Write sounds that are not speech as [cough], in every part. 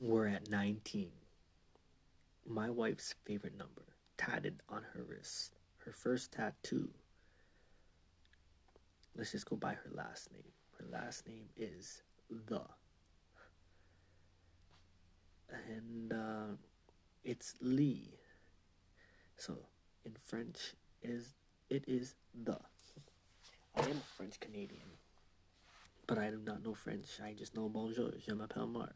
we're at 19. My wife's favorite number, tatted on her wrist. Her first tattoo. Let's just go by her last name. Her last name is The. And uh, it's Lee. So in French is it is the. I am French Canadian, but I do not know French. I just know bonjour. Je m'appelle Marc.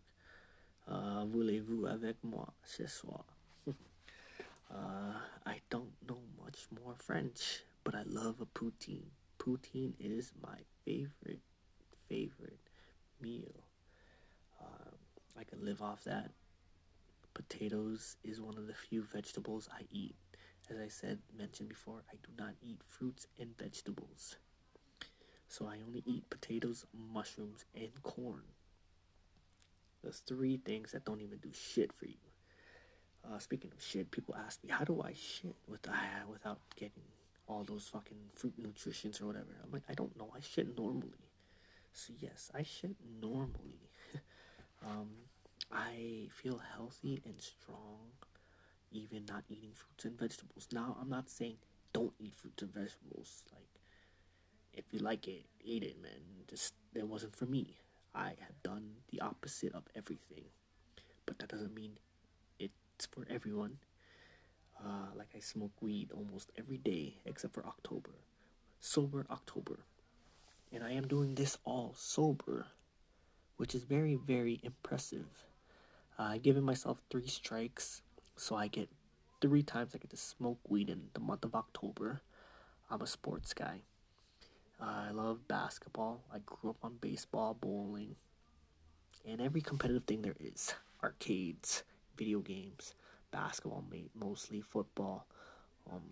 Uh, Voulez-vous avec moi ce soir? [laughs] uh, I don't know much more French, but I love a poutine. Poutine is my favorite, favorite meal. Um, I can live off that. Potatoes is one of the few vegetables I eat. As I said, mentioned before, I do not eat fruits and vegetables. So I only eat potatoes, mushrooms, and corn. Those three things that don't even do shit for you. Uh, speaking of shit, people ask me, how do I shit with, uh, without getting all those fucking fruit nutritions or whatever? I'm like, I don't know. I shit normally. So, yes, I shit normally. [laughs] um, I feel healthy and strong even not eating fruits and vegetables. Now, I'm not saying don't eat fruits and vegetables. Like, if you like it, eat it, man. Just, it wasn't for me. I have done the opposite of everything. But that doesn't mean it's for everyone. Uh, like, I smoke weed almost every day except for October. Sober October. And I am doing this all sober, which is very, very impressive. Uh, I've given myself three strikes so I get three times I get to smoke weed in the month of October. I'm a sports guy. I love basketball. I grew up on baseball, bowling, and every competitive thing there is. Arcades, video games, basketball, mostly football, um,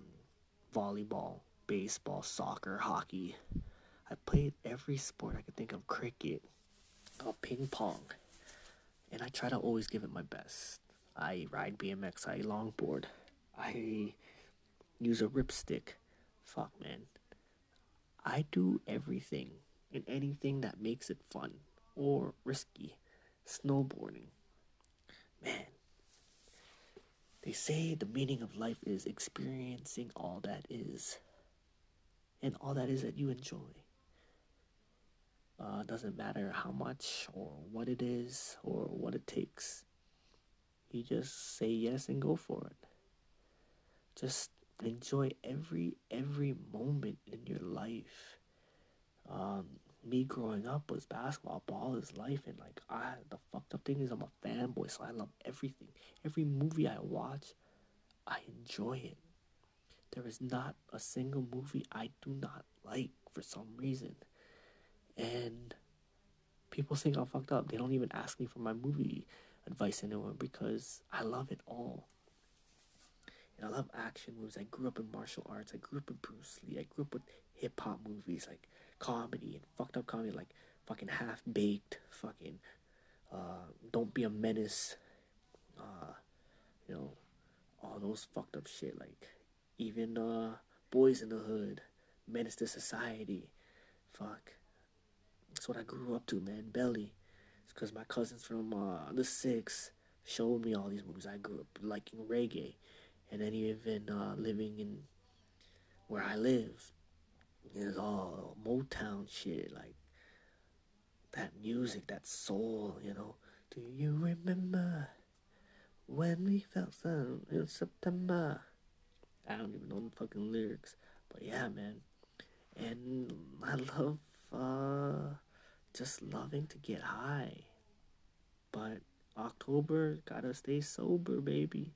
volleyball, baseball, soccer, hockey. I played every sport I could think of. Cricket, uh, ping pong, and I try to always give it my best. I ride BMX, I longboard, I use a ripstick. Fuck, man. I do everything and anything that makes it fun or risky. Snowboarding. Man. They say the meaning of life is experiencing all that is. And all that is that you enjoy. Uh, doesn't matter how much or what it is or what it takes. You just say yes and go for it. Just enjoy every every moment in your life. Um, me growing up was basketball. Ball is life, and like I, the fucked up thing is I'm a fanboy, so I love everything. Every movie I watch, I enjoy it. There is not a single movie I do not like for some reason, and people think I'm fucked up. They don't even ask me for my movie advice anymore because I love it all. And I love action movies. I grew up in martial arts. I grew up with Bruce Lee. I grew up with hip hop movies like comedy and fucked up comedy like fucking half baked, fucking uh, don't be a menace, uh, you know, all those fucked up shit like even uh, boys in the hood, menace to society, fuck. That's what I grew up to, man. Belly It's because my cousins from uh, the six showed me all these movies. I grew up liking reggae, and then even uh, living in where I live, it's all Motown shit, like that music, that soul, you know. Do you remember when we felt sun in September? I don't even know the fucking lyrics, but yeah, man. And I love uh, just loving to get high. But October, gotta stay sober, baby.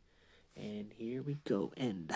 And here we go. And.